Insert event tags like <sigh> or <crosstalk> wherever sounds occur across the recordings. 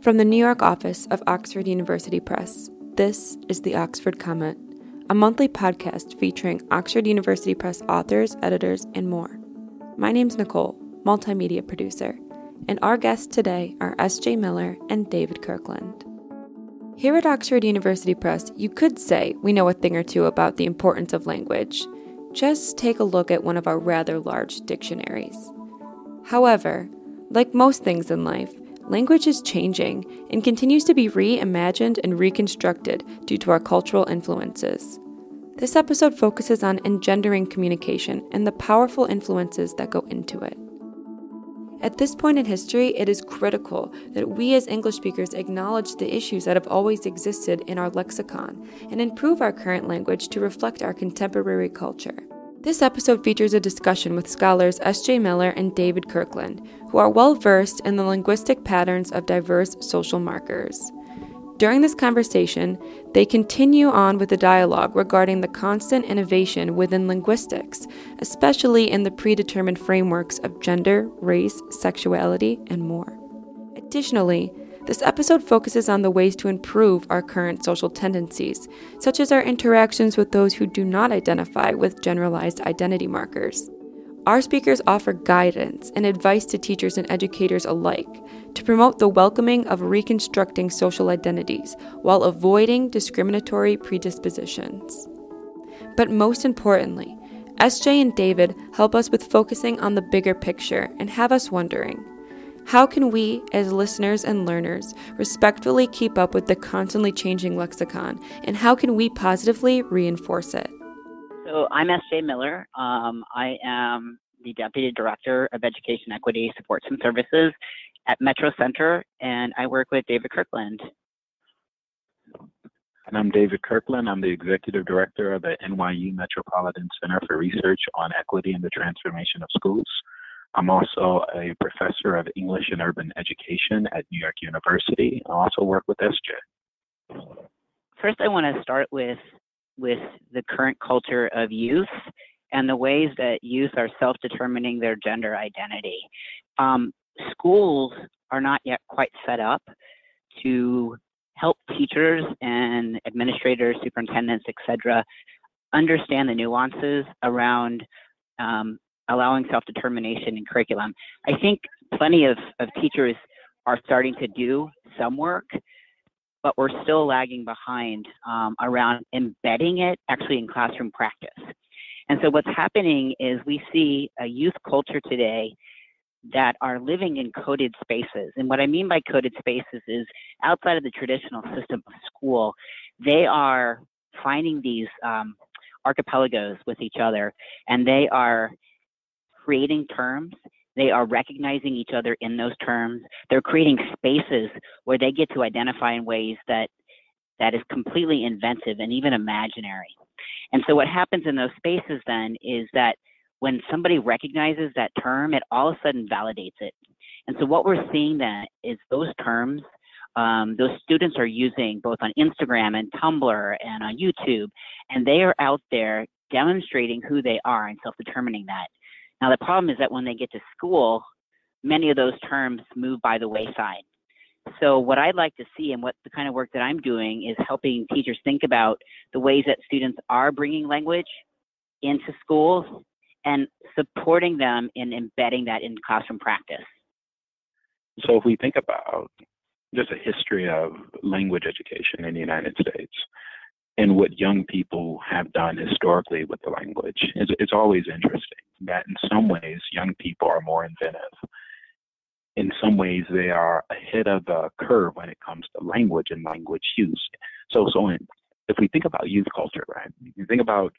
From the New York office of Oxford University Press, this is the Oxford Comment, a monthly podcast featuring Oxford University Press authors, editors, and more. My name's Nicole, multimedia producer, and our guests today are S.J. Miller and David Kirkland. Here at Oxford University Press, you could say we know a thing or two about the importance of language. Just take a look at one of our rather large dictionaries. However, like most things in life, language is changing and continues to be reimagined and reconstructed due to our cultural influences. This episode focuses on engendering communication and the powerful influences that go into it. At this point in history, it is critical that we as English speakers acknowledge the issues that have always existed in our lexicon and improve our current language to reflect our contemporary culture. This episode features a discussion with scholars S.J. Miller and David Kirkland, who are well versed in the linguistic patterns of diverse social markers. During this conversation, they continue on with the dialogue regarding the constant innovation within linguistics, especially in the predetermined frameworks of gender, race, sexuality, and more. Additionally, this episode focuses on the ways to improve our current social tendencies, such as our interactions with those who do not identify with generalized identity markers. Our speakers offer guidance and advice to teachers and educators alike to promote the welcoming of reconstructing social identities while avoiding discriminatory predispositions. But most importantly, SJ and David help us with focusing on the bigger picture and have us wondering how can we, as listeners and learners, respectfully keep up with the constantly changing lexicon, and how can we positively reinforce it? So, I'm S.J. Miller. Um, I am the Deputy Director of Education Equity Supports and Services at Metro Center, and I work with David Kirkland. And I'm David Kirkland. I'm the Executive Director of the NYU Metropolitan Center for Research on Equity and the Transformation of Schools. I'm also a professor of English and Urban Education at New York University. I also work with SJ. First, I want to start with with the current culture of youth and the ways that youth are self-determining their gender identity. Um, schools are not yet quite set up to help teachers and administrators, superintendents, etc., understand the nuances around um, allowing self-determination in curriculum. I think plenty of, of teachers are starting to do some work, but we're still lagging behind um, around embedding it actually in classroom practice. And so what's happening is we see a youth culture today that are living in coded spaces. And what I mean by coded spaces is outside of the traditional system of school, they are finding these um, archipelagos with each other and they are creating terms. They are recognizing each other in those terms. They're creating spaces where they get to identify in ways that that is completely inventive and even imaginary. And so what happens in those spaces then is that when somebody recognizes that term, it all of a sudden validates it. And so what we're seeing then is those terms, um, those students are using both on Instagram and Tumblr and on YouTube, and they are out there demonstrating who they are and self-determining that. Now, the problem is that when they get to school, many of those terms move by the wayside. So, what I'd like to see and what the kind of work that I'm doing is helping teachers think about the ways that students are bringing language into schools and supporting them in embedding that in classroom practice. So, if we think about just a history of language education in the United States, and what young people have done historically with the language. It's, it's always interesting that in some ways young people are more inventive. In some ways, they are ahead of the curve when it comes to language and language use. So, so in, if we think about youth culture, right? You think about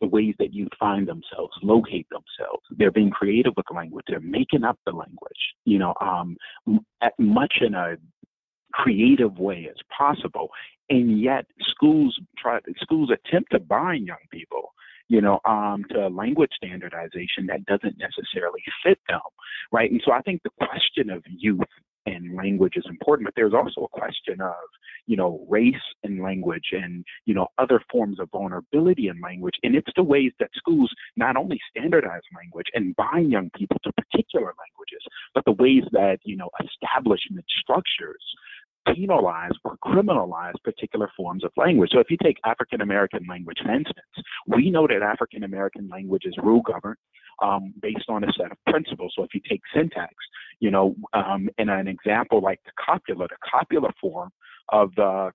the ways that youth find themselves, locate themselves. They're being creative with the language. They're making up the language. You know, um, at much in a creative way as possible and yet schools try schools attempt to bind young people you know um, to language standardization that doesn't necessarily fit them right and so i think the question of youth and language is important, but there's also a question of, you know, race and language and, you know, other forms of vulnerability in language. And it's the ways that schools not only standardize language and bind young people to particular languages, but the ways that, you know, establishment structures penalize or criminalize particular forms of language. So if you take African American language, for instance, we know that African American language is rule governed um, based on a set of principles. So if you take syntax, you know, um, in an example like the copula, the copula form of the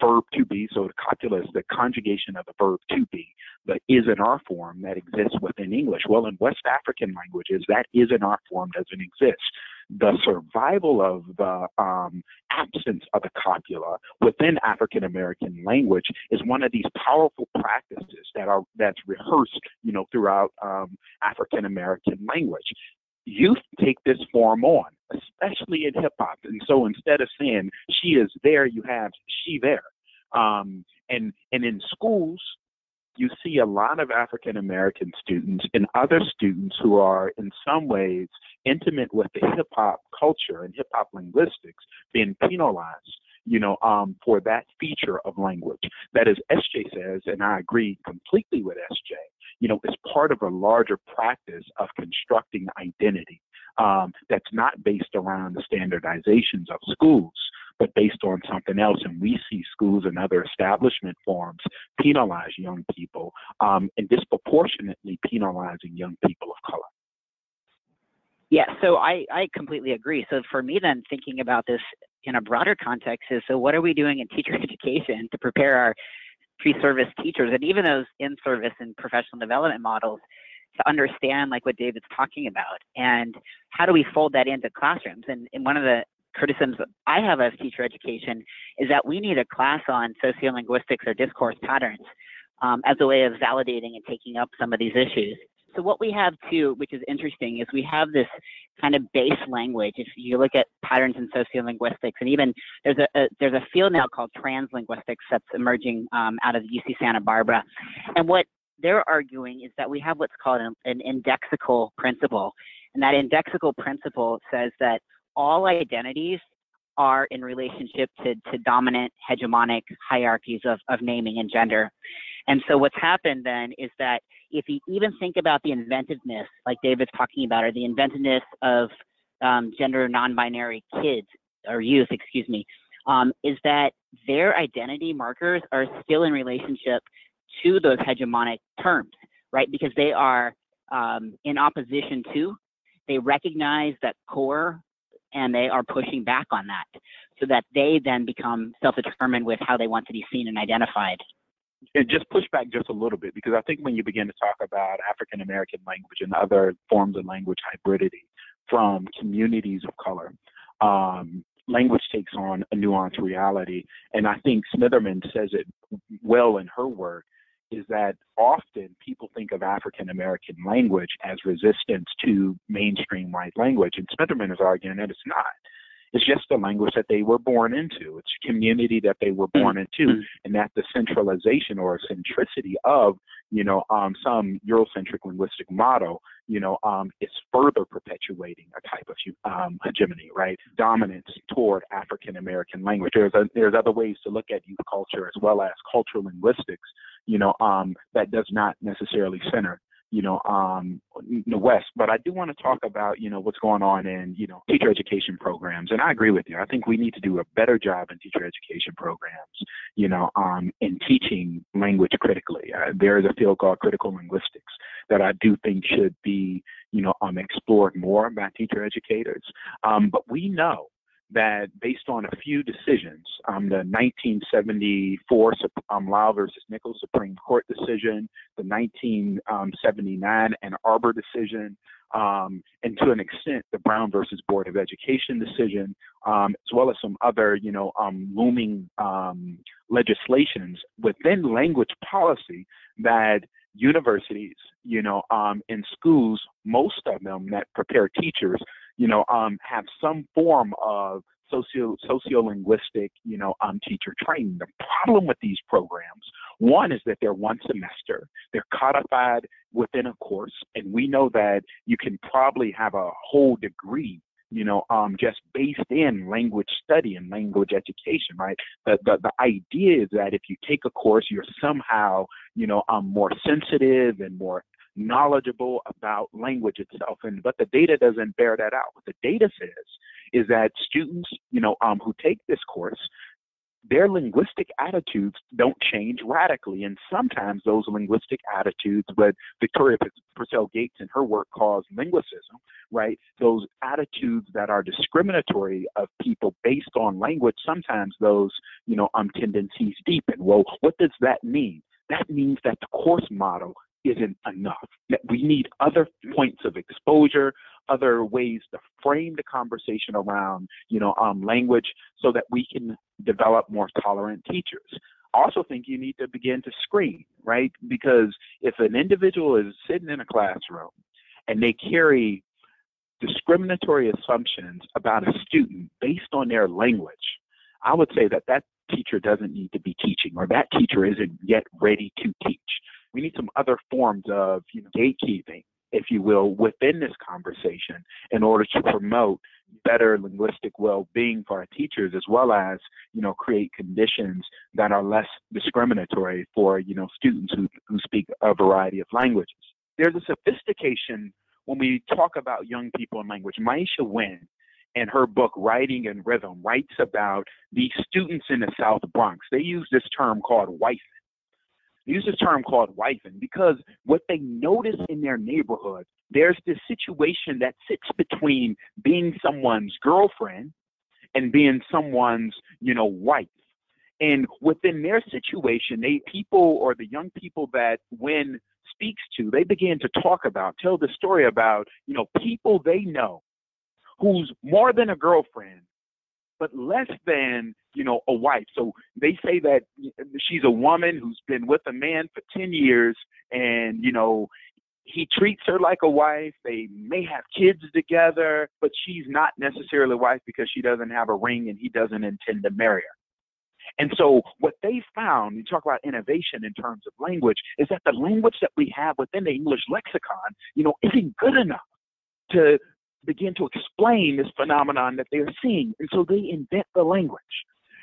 verb to be. So the copula is the conjugation of the verb to be, the is in our form that exists within English. Well, in West African languages, that is in our form doesn't exist. The survival of the um, absence of the copula within African American language is one of these powerful practices that are that's rehearsed, you know, throughout um, African American language youth take this form on, especially in hip hop. And so instead of saying she is there, you have she there. Um, and and in schools, you see a lot of African American students and other students who are in some ways intimate with the hip hop culture and hip hop linguistics being penalized you know, um, for that feature of language. That is, SJ says, and I agree completely with SJ, you know, is part of a larger practice of constructing identity um, that's not based around the standardizations of schools, but based on something else. And we see schools and other establishment forms penalize young people um, and disproportionately penalizing young people of color. Yeah, so I, I completely agree. So for me, then thinking about this in a broader context is so what are we doing in teacher <laughs> education to prepare our pre-service teachers and even those in-service and professional development models to understand like what David's talking about and how do we fold that into classrooms and, and one of the criticisms I have of teacher education is that we need a class on sociolinguistics or discourse patterns um, as a way of validating and taking up some of these issues. So what we have too, which is interesting, is we have this kind of base language. If you look at patterns in sociolinguistics, and even there's a, a there's a field now called translinguistics that's emerging um, out of UC Santa Barbara, and what they're arguing is that we have what's called an, an indexical principle, and that indexical principle says that all identities are in relationship to, to dominant hegemonic hierarchies of, of naming and gender. And so what's happened then is that if you even think about the inventiveness, like David's talking about, or the inventiveness of um, gender non-binary kids or youth, excuse me, um, is that their identity markers are still in relationship to those hegemonic terms, right? Because they are um, in opposition to, they recognize that core and they are pushing back on that so that they then become self-determined with how they want to be seen and identified and just push back just a little bit because I think when you begin to talk about African American language and other forms of language hybridity from communities of color, um, language takes on a nuanced reality. And I think Smitherman says it well in her work is that often people think of African American language as resistance to mainstream white language. And Smitherman is arguing that it's not. It's just the language that they were born into. It's community that they were born mm-hmm. into, and that the centralization or centricity of, you know, um, some Eurocentric linguistic model, you know, um, is further perpetuating a type of um, hegemony, right? Dominance toward African American language. There's a, there's other ways to look at youth culture as well as cultural linguistics, you know, um, that does not necessarily center you know, um, the West. But I do want to talk about, you know, what's going on in, you know, teacher education programs. And I agree with you. I think we need to do a better job in teacher education programs, you know, um, in teaching language critically. Uh, there is a field called critical linguistics that I do think should be, you know, um, explored more by teacher educators. Um, but we know that based on a few decisions, um, the 1974 um, Lau versus Nichols Supreme Court decision, the 1979 Ann Arbor decision, um, and to an extent the Brown versus Board of Education decision, um, as well as some other, you know, um, looming um, legislations within language policy that universities, you know, um, in schools, most of them that prepare teachers you know, um, have some form of socio sociolinguistic, you know, um, teacher training. The problem with these programs, one is that they're one semester, they're codified within a course, and we know that you can probably have a whole degree you know, um, just based in language study and language education, right? The, the, the idea is that if you take a course, you're somehow, you know, um, more sensitive and more knowledgeable about language itself. And but the data doesn't bear that out. What the data says is that students, you know, um, who take this course, their linguistic attitudes don't change radically. And sometimes those linguistic attitudes, what Victoria Purcell Gates in her work calls linguicism, right? Those attitudes that are discriminatory of people based on language, sometimes those, you know, um, tendencies deepen. Well, what does that mean? That means that the course model isn't enough. We need other points of exposure, other ways to frame the conversation around, you know, um, language so that we can develop more tolerant teachers. Also think you need to begin to screen, right? Because if an individual is sitting in a classroom and they carry discriminatory assumptions about a student based on their language, I would say that that teacher doesn't need to be teaching or that teacher isn't yet ready to teach. We need some other forms of you know, gatekeeping, if you will, within this conversation in order to promote better linguistic well-being for our teachers as well as you know create conditions that are less discriminatory for you know students who, who speak a variety of languages there's a sophistication when we talk about young people and language maisha Winn in her book Writing in Rhythm writes about the students in the South Bronx. They use this term called use this term called wifing because what they notice in their neighborhood, there's this situation that sits between being someone's girlfriend and being someone's, you know, wife. And within their situation, they people or the young people that Winn speaks to, they begin to talk about, tell the story about, you know, people they know who's more than a girlfriend, but less than you know a wife. So they say that she's a woman who's been with a man for 10 years and you know he treats her like a wife. They may have kids together but she's not necessarily a wife because she doesn't have a ring and he doesn't intend to marry her. And so what they found, you talk about innovation in terms of language, is that the language that we have within the English lexicon, you know, isn't good enough to begin to explain this phenomenon that they're seeing. And so they invent the language.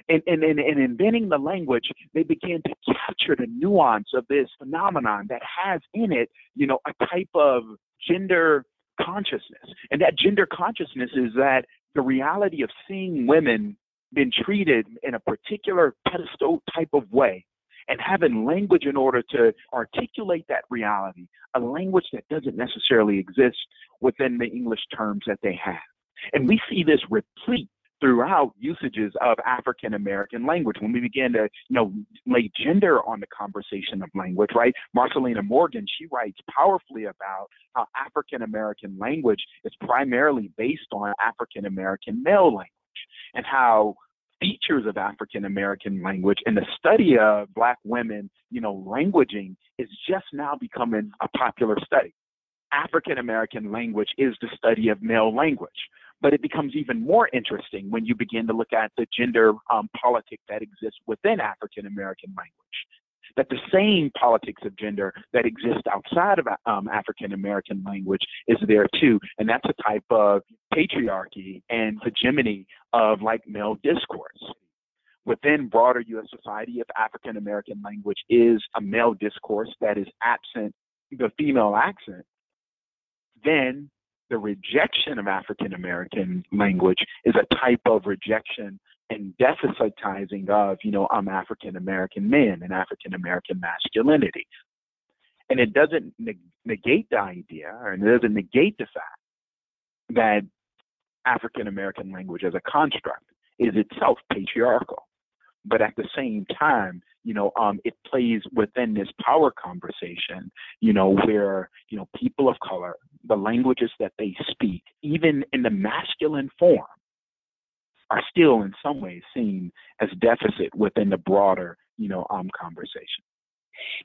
And, and, and, and inventing the language, they begin to capture the nuance of this phenomenon that has in it, you know, a type of gender consciousness. And that gender consciousness is that the reality of seeing women being treated in a particular pedestal type of way and having language in order to articulate that reality, a language that doesn't necessarily exist within the English terms that they have. And we see this replete throughout usages of African American language. When we begin to, you know, lay gender on the conversation of language, right? Marcyliena Morgan, she writes powerfully about how African American language is primarily based on African American male language and how features of African American language and the study of Black women, you know, languaging is just now becoming a popular study. African American language is the study of male language. But it becomes even more interesting when you begin to look at the gender um, politic that exists within African American language that the same politics of gender that exists outside of um, African American language is there too. And that's a type of patriarchy and hegemony of like male discourse. Within broader U.S. society, if African American language is a male discourse that is absent the female accent, then the rejection of African American language is a type of rejection and deficitizing of, you know, um, African American men and African American masculinity. And it doesn't negate the idea, or it doesn't negate the fact that African American language as a construct is itself patriarchal. But at the same time, you know, um, it plays within this power conversation, you know, where, you know, people of color, the languages that they speak, even in the masculine form, are still in some ways seen as deficit within the broader, you know, um, conversation.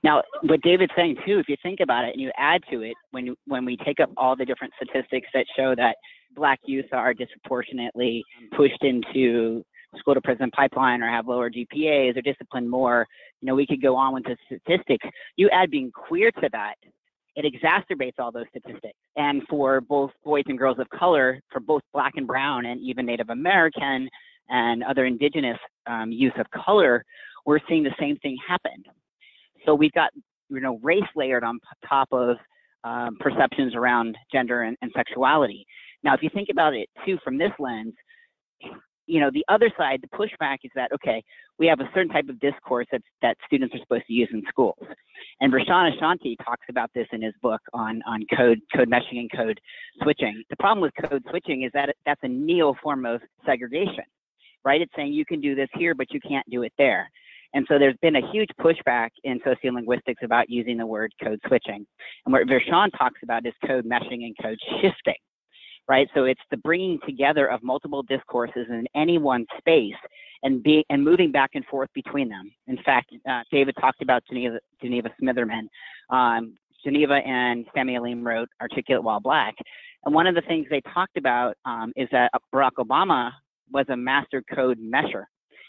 Now, what David's saying too, if you think about it and you add to it, when when we take up all the different statistics that show that Black youth are disproportionately pushed into school to prison pipeline or have lower GPAs or disciplined more, you know, we could go on with the statistics. You add being queer to that, it exacerbates all those statistics. And for both boys and girls of color, for both black and brown, and even Native American and other indigenous um, youth of color, we're seeing the same thing happen. So we've got you know race layered on top of um, perceptions around gender and, and sexuality. Now, if you think about it too from this lens, you know, the other side, the pushback is that, okay, we have a certain type of discourse that, that students are supposed to use in schools. And Vershawn Ashanti talks about this in his book on, on code, code meshing and code switching. The problem with code switching is that that's a neo form of segregation, right? It's saying you can do this here, but you can't do it there. And so there's been a huge pushback in sociolinguistics about using the word code switching. And what Vershawn talks about is code meshing and code shifting right? So it's the bringing together of multiple discourses in any one space and be and moving back and forth between them. In fact, uh, David talked about Geneva, Geneva Smitherman. Um, Geneva and Samy Alim wrote Articulate While Black. And one of the things they talked about um, is that Barack Obama was a master code mesher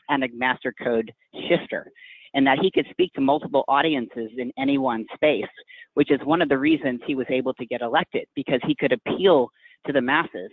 and a master code shifter and that he could speak to multiple audiences in any one space, which is one of the reasons he was able to get elected because he could appeal to the masses.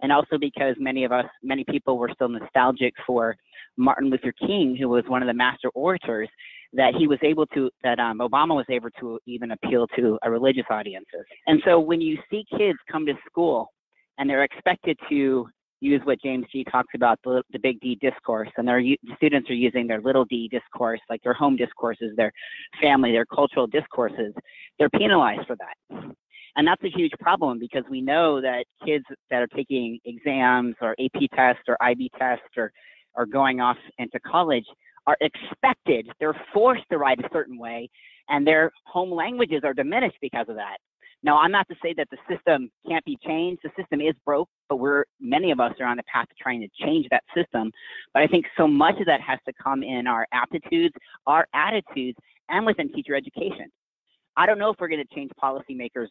And also because many of us, many people were still nostalgic for Martin Luther King, who was one of the master orators, that he was able to, that um, Obama was able to even appeal to a religious audiences. And so when you see kids come to school and they're expected to use what James Gee talks about, the, the big D discourse, and their students are using their little d discourse, like their home discourses, their family, their cultural discourses, they're penalized for that. And that's a huge problem because we know that kids that are taking exams or AP tests or IB tests or, or going off into college are expected, they're forced to write a certain way, and their home languages are diminished because of that. Now, I'm not to say that the system can't be changed. The system is broke, but we're many of us are on the path to trying to change that system. But I think so much of that has to come in our aptitudes, our attitudes, and within teacher education. I don't know if we're going to change policymakers'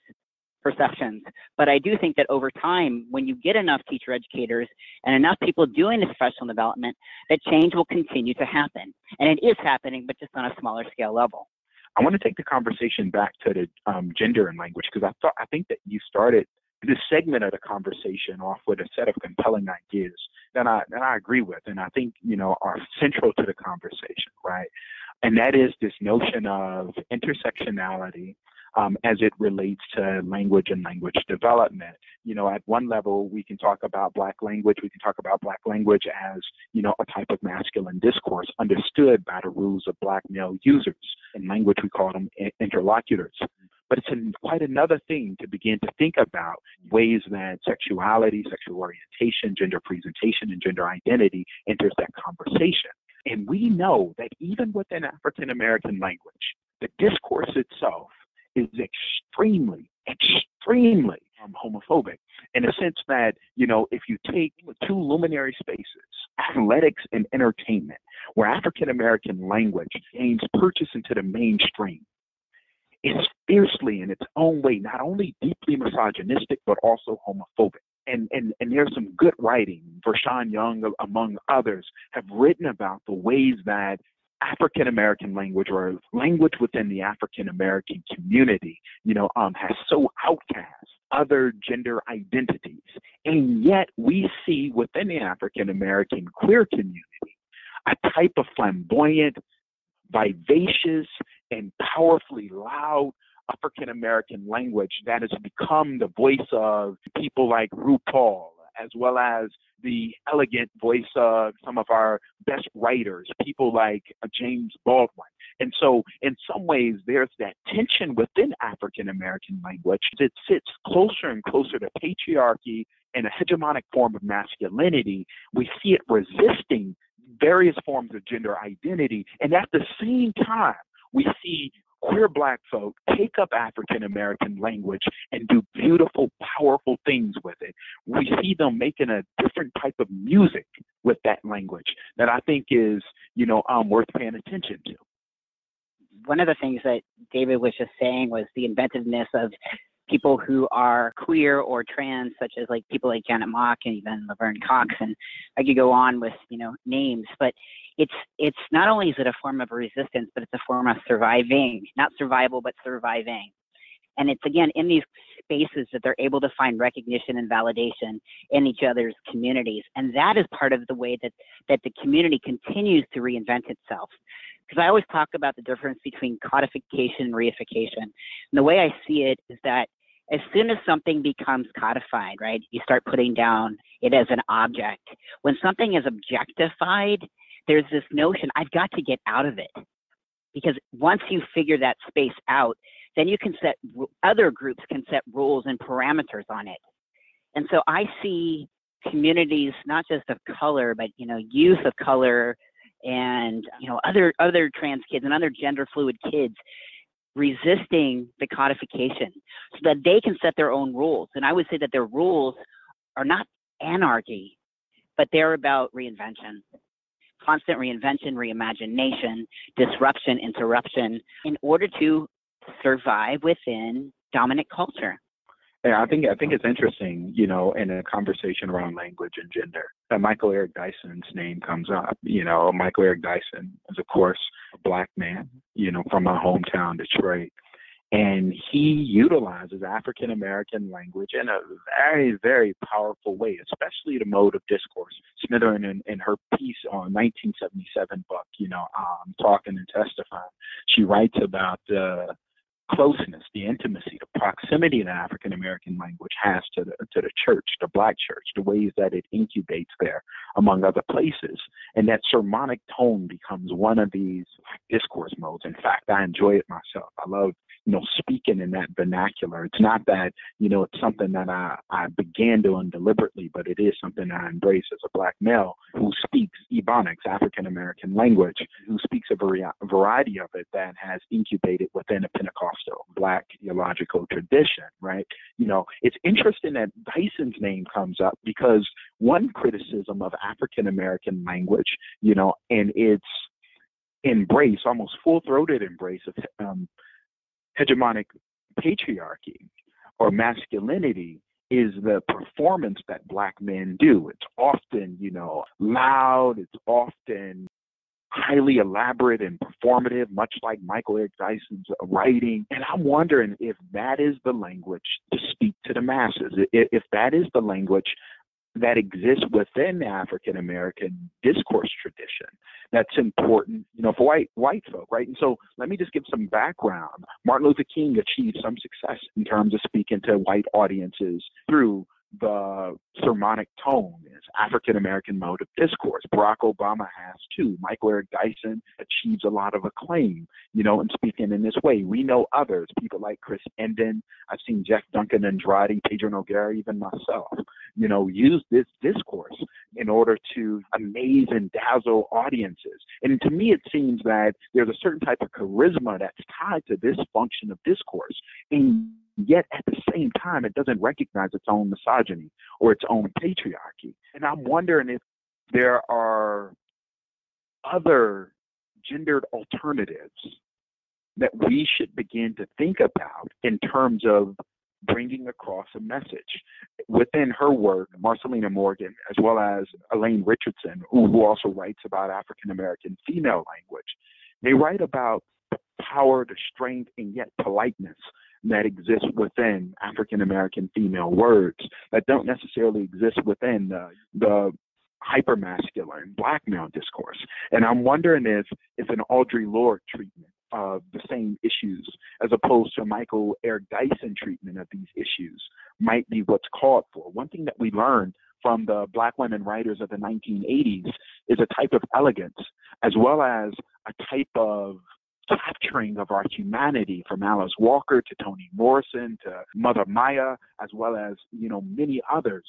perceptions. But I do think that over time, when you get enough teacher educators and enough people doing this professional development, that change will continue to happen. And it is happening, but just on a smaller scale level. I want to take the conversation back to the um, gender and language because I thought I think that you started this segment of the conversation off with a set of compelling ideas that I that I agree with, and I think you know are central to the conversation, right? And that is this notion of intersectionality um, as it relates to language and language development. You know, at one level, we can talk about Black language. We can talk about Black language as, you know, a type of masculine discourse understood by the rules of Black male users. In language, we call them interlocutors. But it's quite another thing to begin to think about ways that sexuality, sexual orientation, gender presentation, and gender identity enters that conversation. And we know that even within African American language, the discourse itself is extremely, extremely um, homophobic in a sense that, you know, if you take two luminary spaces, athletics and entertainment, where African American language gains purchase into the mainstream, it's fiercely in its own way, not only deeply misogynistic, but also homophobic. And, and, and there's some good writing. Vershawn Young, among others, have written about the ways that African American language or language within the African American community, you know, um, has so outcast other gender identities. And yet we see within the African American queer community a type of flamboyant, vivacious, and powerfully loud African American language that has become the voice of people like RuPaul, as well as the elegant voice of some of our best writers, people like uh, James Baldwin. And so, in some ways, there's that tension within African American language that sits closer and closer to patriarchy and a hegemonic form of masculinity. We see it resisting various forms of gender identity. And at the same time, we see queer black folk take up African American language and do beautiful, powerful things with it. We see them making a different type of music with that language that I think is, you know, um, worth paying attention to. One of the things that David was just saying was the inventiveness of people who are queer or trans, such as like people like Janet Mock and even Laverne Cox, and I could go on with you know names, but it's it's not only is it a form of resistance, but it's a form of surviving, not survival, but surviving. And it's again in these spaces that they're able to find recognition and validation in each other's communities. And that is part of the way that, that the community continues to reinvent itself. Because I always talk about the difference between codification and reification. And the way I see it is that as soon as something becomes codified, right, you start putting down it as an object. When something is objectified, there's this notion, I've got to get out of it. Because once you figure that space out, then you can set, other groups can set rules and parameters on it. And so I see communities, not just of color, but, you know, youth of color and, you know, other, other trans kids and other gender fluid kids resisting the codification so that they can set their own rules. And I would say that their rules are not anarchy, but they're about reinvention. Constant reinvention, reimagination, disruption, interruption, in order to survive within dominant culture. Yeah, I think I think it's interesting, you know, in a conversation around language and gender, that Michael Eric Dyson's name comes up. You know, Michael Eric Dyson is, of course, a black man, you know, from my hometown, Detroit, and he utilizes African American language in a very, very powerful way, especially the mode of discourse. Smitherman, in, in her piece on 1977 book, you know, um, talking and testifying, she writes about the uh, closeness, the intimacy, the proximity that African American language has to the to the church, the black church, the ways that it incubates there, among other places. And that sermonic tone becomes one of these discourse modes. In fact, I enjoy it myself. I love you know, speaking in that vernacular. It's not that, you know, it's something that I, I began doing deliberately, but it is something I embrace as a black male who speaks Ebonics, African American language, who speaks a vari- variety of it that has incubated within a Pentecostal black theological tradition, right? You know, it's interesting that Dyson's name comes up because one criticism of African American language, you know, and its embrace, almost full throated embrace of um, hegemonic patriarchy or masculinity is the performance that black men do. It's often, you know, loud, it's often highly elaborate and performative, much like Michael Eric Dyson's writing. And I'm wondering if that is the language to speak to the masses, if that is the language that exists within African American discourse tradition that's important, you know, for white white folk, right? And so let me just give some background. Martin Luther King achieved some success in terms of speaking to white audiences through the sermonic tone is African American mode of discourse. Barack Obama has too. Michael Eric Dyson achieves a lot of acclaim, you know, in speaking in this way. We know others, people like Chris Emdin. I've seen Jeff Duncan Andrade, Pedro Noguera, even myself, you know, use this discourse in order to amaze and dazzle audiences. And to me, it seems that there's a certain type of charisma that's tied to this function of discourse. And yet at the same time, it doesn't recognize its own misogyny or its own patriarchy. And I'm wondering if there are other gendered alternatives that we should begin to think about in terms of bringing across a message. Within her work, Marcyliena Morgan, as well as Elaine Richardson, who, also writes about African American female language, they write about power, the strength, and yet politeness that exist within African American female words that don't necessarily exist within the, the hypermasculine black male discourse. And I'm wondering if if an Audre Lorde treatment of the same issues as opposed to Michael Eric Dyson treatment of these issues might be what's called for. One thing that we learned from the black women writers of the 1980s is a type of elegance as well as a type of capturing of our humanity from Alice Walker to Toni Morrison to Mother Maya, as well as, you know, many others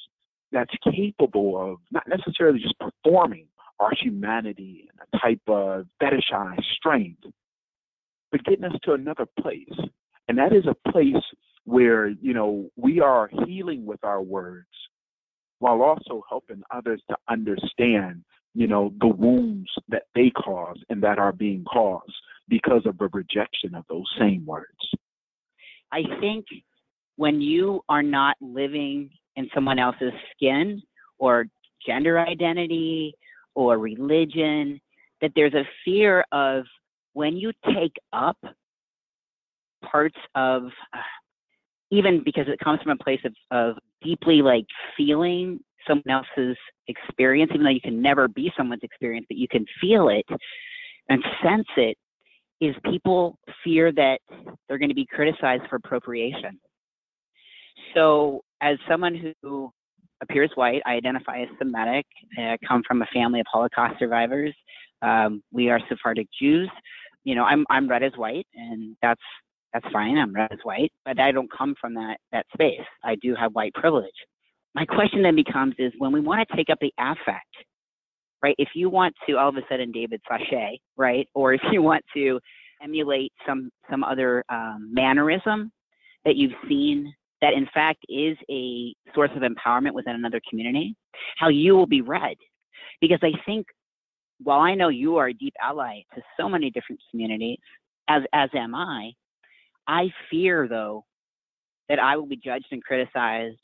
that's capable of not necessarily just performing our humanity in a type of fetishized strength, but getting us to another place. And that is a place where, you know, we are healing with our words while also helping others to understand, you know, the wounds that they cause and that are being caused because of the rejection of those same words. I think when you are not living in someone else's skin or gender identity or religion, that there's a fear of when you take up parts of uh, even because it comes from a place of, of deeply like feeling someone else's experience, even though you can never be someone's experience, but you can feel it and sense it, is people fear that they're going to be criticized for appropriation. So, as someone who appears white, I identify as Semitic. I come from a family of Holocaust survivors. Um, we are Sephardic Jews. You know, I'm I'm red as white, and that's that's fine. I'm red as white, but I don't come from that that space. I do have white privilege. My question then becomes: is when we want to take up the affect, right? If you want to all of a sudden David Sachet, right, or if you want to emulate some some other um, mannerism that you've seen that in fact is a source of empowerment within another community, how you will be read. Because I think while I know you are a deep ally to so many different communities, as as am I, I fear though that I will be judged and criticized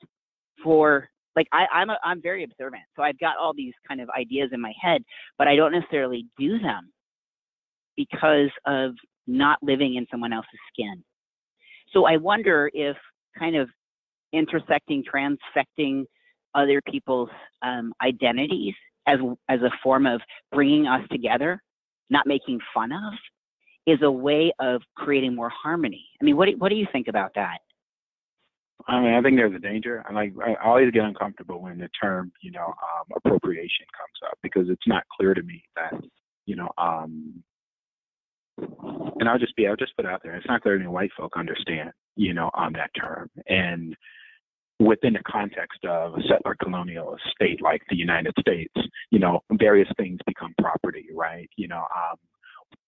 for like I, I'm a, I'm very observant, so I've got all these kind of ideas in my head, but I don't necessarily do them because of not living in someone else's skin. So I wonder if kind of intersecting, transfecting other people's um, identities as as a form of bringing us together, not making fun of, is a way of creating more harmony. I mean, what do, what do you think about that? I mean, I think there's a danger. I like I always get uncomfortable when the term, you know, um, appropriation comes up because it's not clear to me that, you know, um, and I'll just be, I'll just put out there. It's not clear to me white folk understand, you know, on that term. And within the context of a settler colonial state like the United States, you know, various things become property, right? You know, um,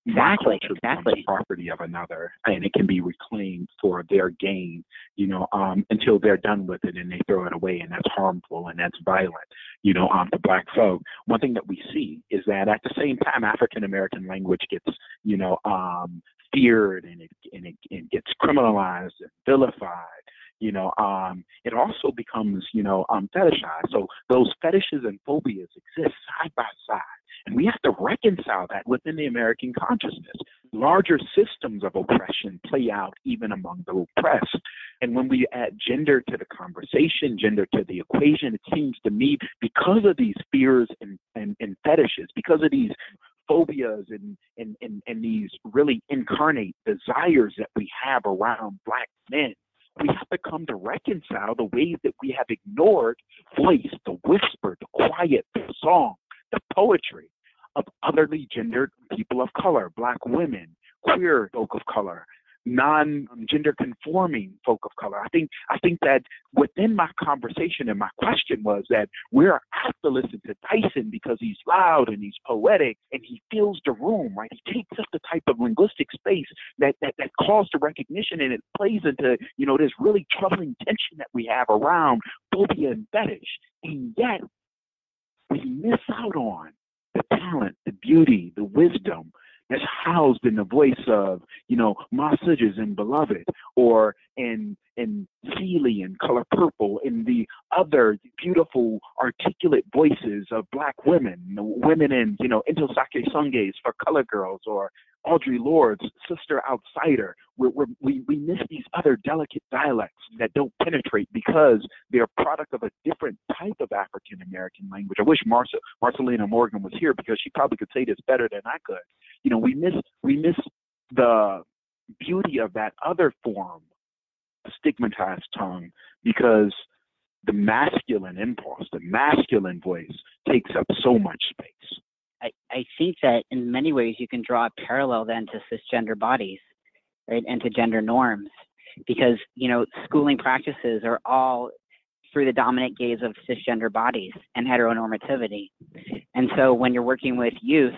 exactly, exactly. property of another, and it can be reclaimed for their gain, you know, um, until they're done with it and they throw it away, and that's harmful and that's violent, you know, um, to black folk. One thing that we see is that at the same time, African American language gets, you know, um, feared and it, and it, it gets criminalized and vilified you know um it also becomes you know um fetishized so those fetishes and phobias exist side by side and we have to reconcile that within the American consciousness. Larger systems of oppression play out even among the oppressed. And when we add gender to the conversation, gender to the equation, it seems to me because of these fears and, and, and fetishes, because of these phobias and, and, and, and these really incarnate desires that we have around black men, we have to come to reconcile the ways that we have ignored voice, the whisper, the quiet, the song, the poetry of otherly gendered people of color, black women, queer folk of color, non-gender conforming folk of color. I think I think that within my conversation and my question was that we're apt to listen to Dyson because he's loud and he's poetic and he fills the room, right? He takes up the type of linguistic space that that, that calls to recognition and it plays into, you know, this really troubling tension that we have around phobia and fetish. And yet we miss out on the talent, the beauty, the wisdom that's housed in the voice of, you know, Messages and Beloved or in in Celie and Color Purple and the other beautiful articulate voices of black women, women in, you know, Ntozake Shange's for Color Girls or Audre Lorde's Sister Outsider. We're, we're, we we miss these other delicate dialects that don't penetrate because they're a product of a different type of African American language. I wish Marcia, Marcyliena Morgan was here because she probably could say this better than I could. You know, we miss we miss the beauty of that other form, stigmatized tongue, because the masculine impulse, the masculine voice takes up so much space. I, think that in many ways you can draw a parallel then to cisgender bodies, right, and to gender norms, because you know schooling practices are all through the dominant gaze of cisgender bodies and heteronormativity, and so when you're working with youth,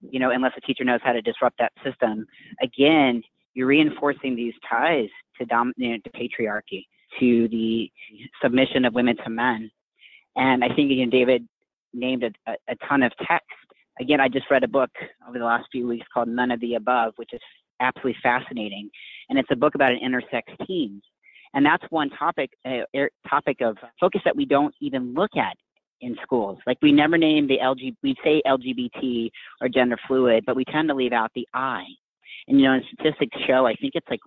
you know, unless a teacher knows how to disrupt that system, again, you're reinforcing these ties to dom- you know, to patriarchy, to the submission of women to men, and I think you know, David named a, a, a ton of text again, I just read a book over the last few weeks called None of the Above, which is absolutely fascinating. And it's a book about an intersex teens. And that's one topic, uh, topic of focus that we don't even look at in schools. Like we never name the LG, we say LGBT or gender fluid, but we tend to leave out the I. And you know, statistics show, I think it's like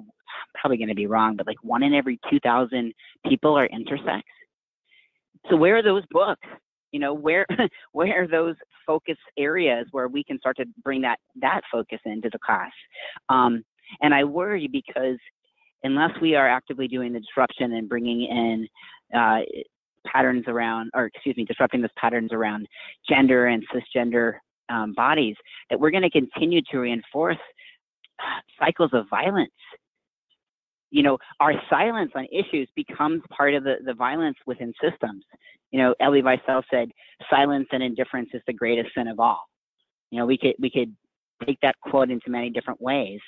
probably going to be wrong, but like one in every 2,000 people are intersex. So where are those books? You know, where <laughs> where are those focus areas where we can start to bring that that focus into the class? Um, and I worry because unless we are actively doing the disruption and bringing in uh, patterns around, or excuse me, disrupting those patterns around gender and cisgender um, bodies, that we're going to continue to reinforce cycles of violence. You know, our silence on issues becomes part of the, the violence within systems. You know, Elie Wiesel said, silence and indifference is the greatest sin of all. You know, we could we could take that quote into many different ways,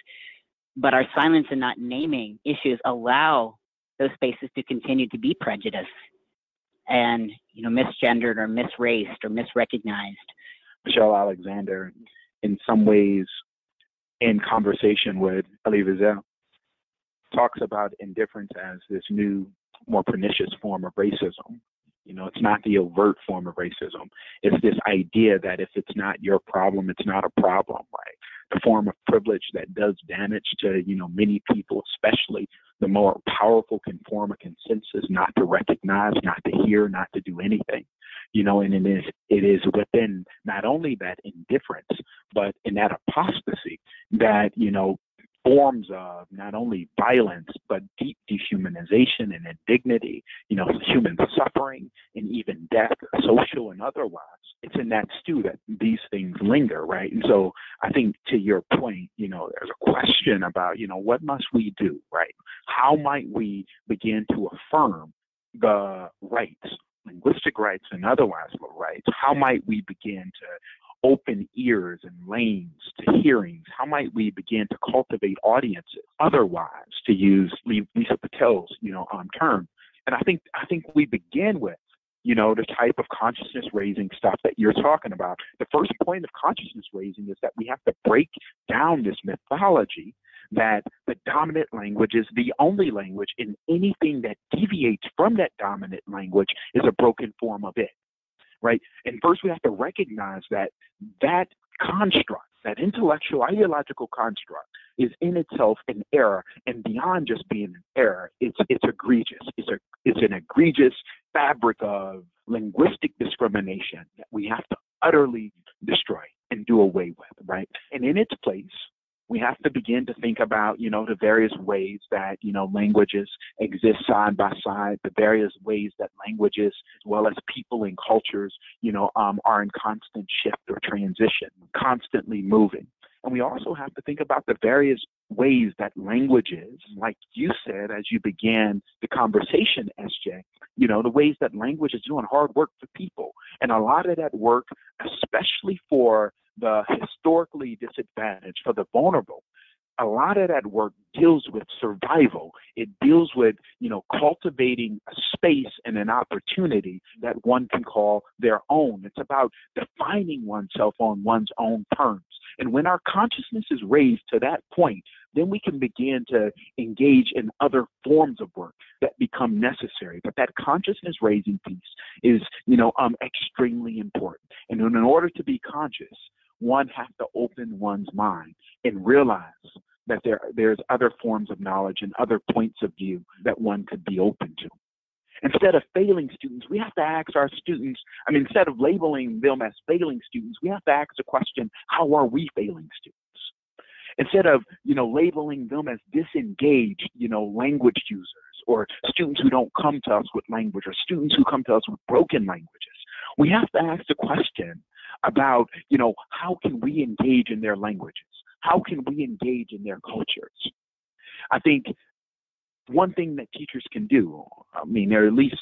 but our silence and not naming issues allow those spaces to continue to be prejudiced and you know misgendered or misraced or misrecognized. Michelle Alexander, in some ways, in conversation with Elie Wiesel, talks about indifference as this new, more pernicious form of racism. You know, it's not the overt form of racism. It's this idea that if it's not your problem, it's not a problem, right? The form of privilege that does damage to, you know, many people, especially the more powerful can form a consensus not to recognize, not to hear, not to do anything. You know, and it is it is within not only that indifference, but in that apostasy that, you know, forms of not only violence but deep dehumanization and indignity, you know, human suffering and even death, social and otherwise. It's in that stew that these things linger, right? And so I think to your point, you know, there's a question about, you know, what must we do, right? How might we begin to affirm the rights linguistic rights and otherwise rights, how might we begin to open ears and lanes to hearings? How might we begin to cultivate audiences otherwise, to use Lisa Patel's, you know, um, term? And I think I think we begin with, you know, the type of consciousness raising stuff that you're talking about. The first point of consciousness raising is that we have to break down this mythology that the dominant language is the only language, and anything that deviates from that dominant language is a broken form of it right? And first we have to recognize that that construct, that intellectual ideological construct is in itself an error and beyond just being an error, it's it's egregious. It's a it's an egregious fabric of linguistic discrimination that we have to utterly destroy and do away with, right? And in its place, we have to begin to think about, you know, the various ways that, you know, languages exist side by side, the various ways that languages, as well as people and cultures, you know, um, are in constant shift or transition, constantly moving. And we also have to think about the various ways that languages, like you said as you began the conversation, SJ, you know, the ways that language is doing hard work for people. And a lot of that work, especially for the historically disadvantaged, for the vulnerable, a lot of that work deals with survival. It deals with, you know, cultivating a space and an opportunity that one can call their own. It's about defining oneself on one's own terms. And when our consciousness is raised to that point, then we can begin to engage in other forms of work that become necessary. But that consciousness raising piece is, you know, um, extremely important. And in order to be conscious, one has to open one's mind and realize that there there's other forms of knowledge and other points of view that one could be open to. Instead of failing students, we have to ask our students, I mean, instead of labeling them as failing students, we have to ask the question, how are we failing students? Instead of, you know, labeling them as disengaged, you know, language users or students who don't come to us with language or students who come to us with broken languages, we have to ask the question about, you know, how can we engage in their languages? How can we engage in their cultures? I think one thing that teachers can do, I mean, there are at least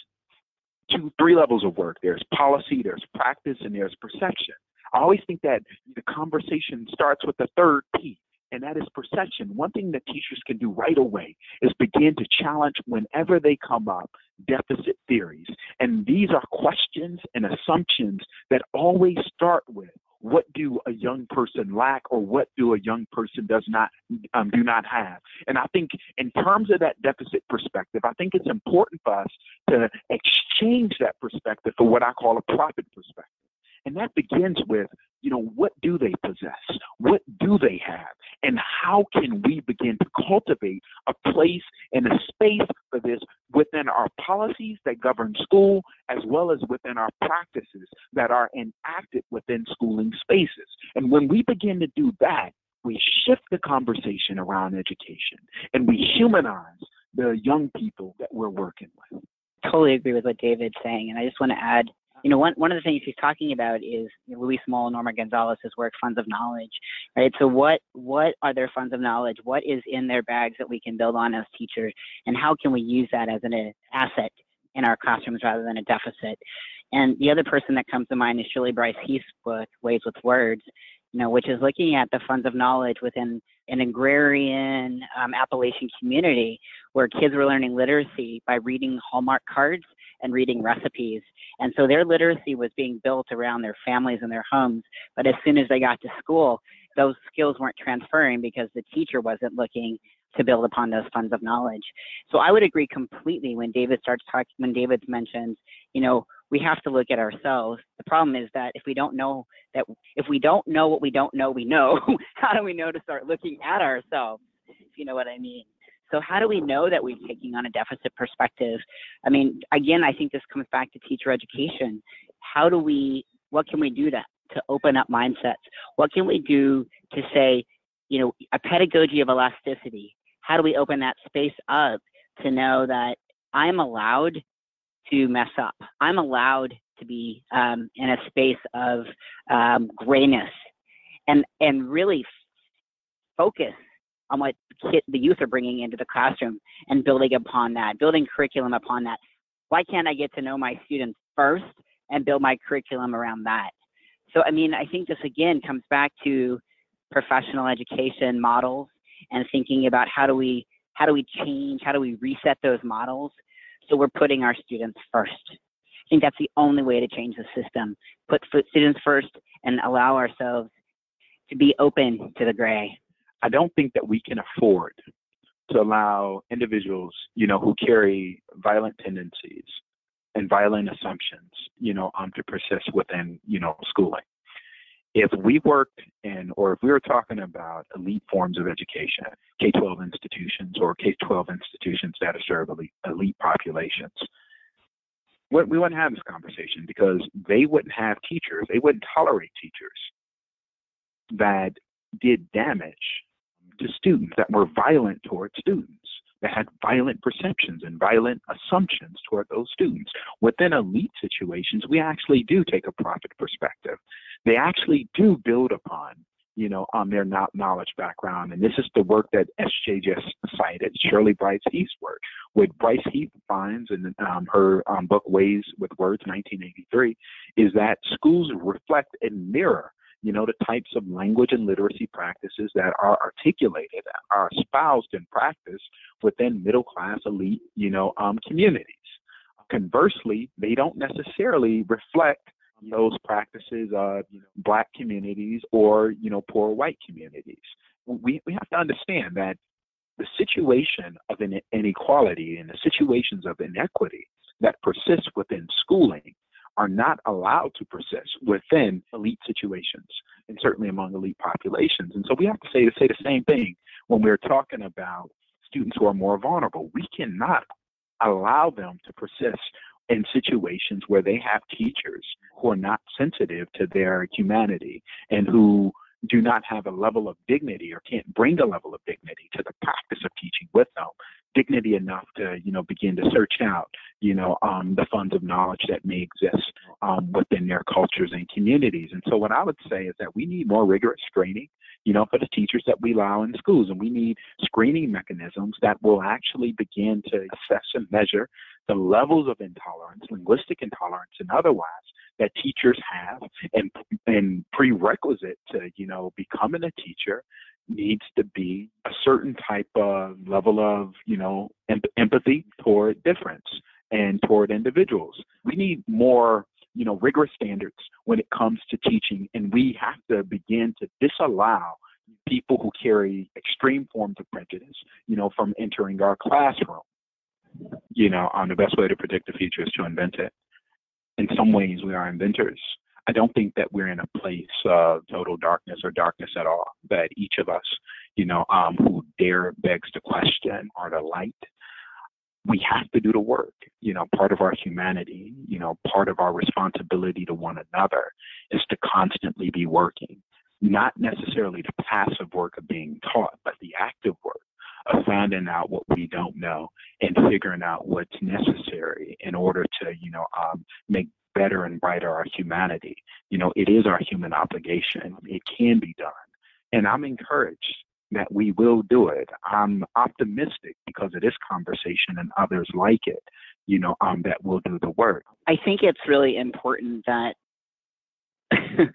two, three levels of work. There's policy, there's practice, and there's perception. I always think that the conversation starts with the third P, and that is perception. One thing that teachers can do right away is begin to challenge whenever they come up deficit theories. And these are questions and assumptions that always start with what do a young person lack or what do a young person does not um, do not have and i think in terms of that deficit perspective i think it's important for us to exchange that perspective for what i call a profit perspective and that begins with, you know, what do they possess? What do they have? And how can we begin to cultivate a place and a space for this within our policies that govern school as well as within our practices that are enacted within schooling spaces. And when we begin to do that, we shift the conversation around education and we humanize the young people that we're working with. Totally agree with what David's saying. And I just want to add you know, one, one of the things he's talking about is Luis Moll, Norma Gonzalez's work, funds of knowledge, right? So what, what are their funds of knowledge? What is in their bags that we can build on as teachers? And how can we use that as an asset in our classrooms rather than a deficit? And the other person that comes to mind is Shirley Brice Heath's book, Ways with Words, you know, which is looking at the funds of knowledge within an agrarian um, Appalachian community where kids were learning literacy by reading Hallmark cards and reading recipes. And so their literacy was being built around their families and their homes. But as soon as they got to school, those skills weren't transferring because the teacher wasn't looking to build upon those funds of knowledge. So I would agree completely when David starts talking, when David mentions, you know, we have to look at ourselves. The problem is that if we don't know that, if we don't know what we don't know, we know, <laughs> how do we know to start looking at ourselves? If you know what I mean. So how do we know that we're taking on a deficit perspective? I mean, again, I think this comes back to teacher education. How do we, what can we do to, to open up mindsets? What can we do to say, you know, a pedagogy of elasticity? How do we open that space up to know that I'm allowed to mess up? I'm allowed to be um, in a space of um, grayness and, and really focus on what the youth are bringing into the classroom and building upon that, building curriculum upon that. Why can't I get to know my students first and build my curriculum around that? So, I mean, I think this again comes back to professional education models and thinking about how do we how do we change, how do we reset those models so we're putting our students first. I think that's the only way to change the system. Put students first and allow ourselves to be open to the gray. I don't think that we can afford to allow individuals, you know, who carry violent tendencies and violent assumptions, you know, um, to persist within, you know, schooling. If we worked in, or if we were talking about elite forms of education, K-12 institutions or K-12 institutions that serve elite, elite populations, we wouldn't have this conversation because they wouldn't have teachers, they wouldn't tolerate teachers that did damage to students, that were violent towards students, that had violent perceptions and violent assumptions toward those students. Within elite situations, we actually do take a profit perspective. They actually do build upon you know, on their knowledge background. And this is the work that SJ just cited, Shirley Brice Heath's work. What Brice Heath finds in um, her um, book Ways with Words, 1983, is that schools reflect and mirror you know, the types of language and literacy practices that are articulated, are espoused in practice within middle class elite, you know, um, communities. Conversely, they don't necessarily reflect those practices of you know, black communities or you know poor white communities. We we have to understand that the situation of inequality and the situations of inequity that persist within schooling are not allowed to persist within elite situations and certainly among elite populations. And so we have to say to say the same thing when we're talking about students who are more vulnerable. We cannot allow them to persist in situations where they have teachers who are not sensitive to their humanity and who do not have a level of dignity or can't bring a level of dignity to the practice of teaching with them dignity enough to you know begin to search out you know um, the funds of knowledge that may exist um, within their cultures and communities. And so what i would say is that we need more rigorous training you know for the teachers that we allow in schools. And we need screening mechanisms that will actually begin to assess and measure the levels of intolerance linguistic intolerance and otherwise that teachers have and and prerequisite to you know becoming a teacher needs to be a certain type of level of you know em- empathy toward difference and toward individuals. We need more you know rigorous standards when it comes to teaching and we have to begin to disallow people who carry extreme forms of prejudice you know from entering our classroom you know um, the best way to predict the future is to invent it in some ways we are inventors. I don't think that we're in a place of total darkness or darkness at all. That each of us, you know, um, who dare begs the question are the light. We have to do the work. You know, part of our humanity, you know, part of our responsibility to one another is to constantly be working. Not necessarily the passive work of being taught, but the active work of finding out what we don't know and figuring out what's necessary in order to, you know, um, make better and brighter our humanity. You know, it is our human obligation. It can be done. And I'm encouraged that we will do it. I'm optimistic because of this conversation and others like it, you know, um, that will do the work. I think it's really important that <laughs>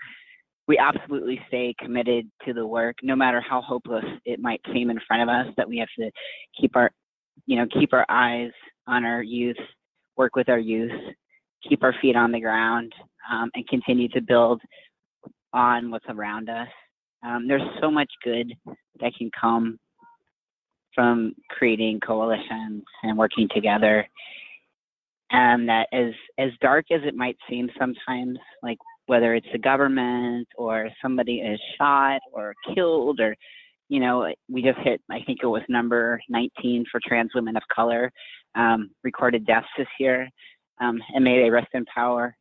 we absolutely stay committed to the work, no matter how hopeless it might seem in front of us, that we have to keep our, you know, keep our eyes on our youth, work with our youth, keep our feet on the ground um, and continue to build on what's around us. Um, there's so much good that can come from creating coalitions and working together. And that as as dark as it might seem sometimes, like whether it's the government or somebody is shot or killed or you know, we just hit, I think it was number 19 for trans women of color um, recorded deaths this year um, and may they rest in power.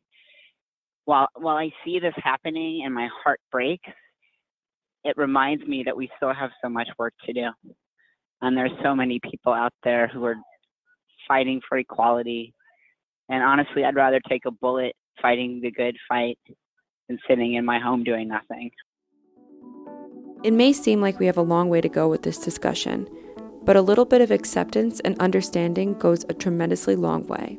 While while I see this happening and my heart breaks, it reminds me that we still have so much work to do, and there's so many people out there who are fighting for equality. And honestly, I'd rather take a bullet fighting the good fight than sitting in my home doing nothing. It may seem like we have a long way to go with this discussion, but a little bit of acceptance and understanding goes a tremendously long way.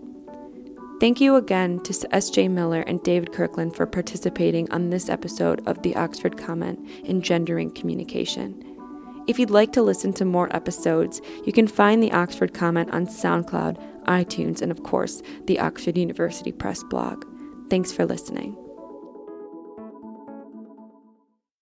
Thank you again to S.J. Miller and David Kirkland for participating on this episode of the Oxford Comment Engendering Communication. If you'd like to listen to more episodes, you can find the Oxford Comment on SoundCloud, iTunes, and of course, the Oxford University Press blog. Thanks for listening.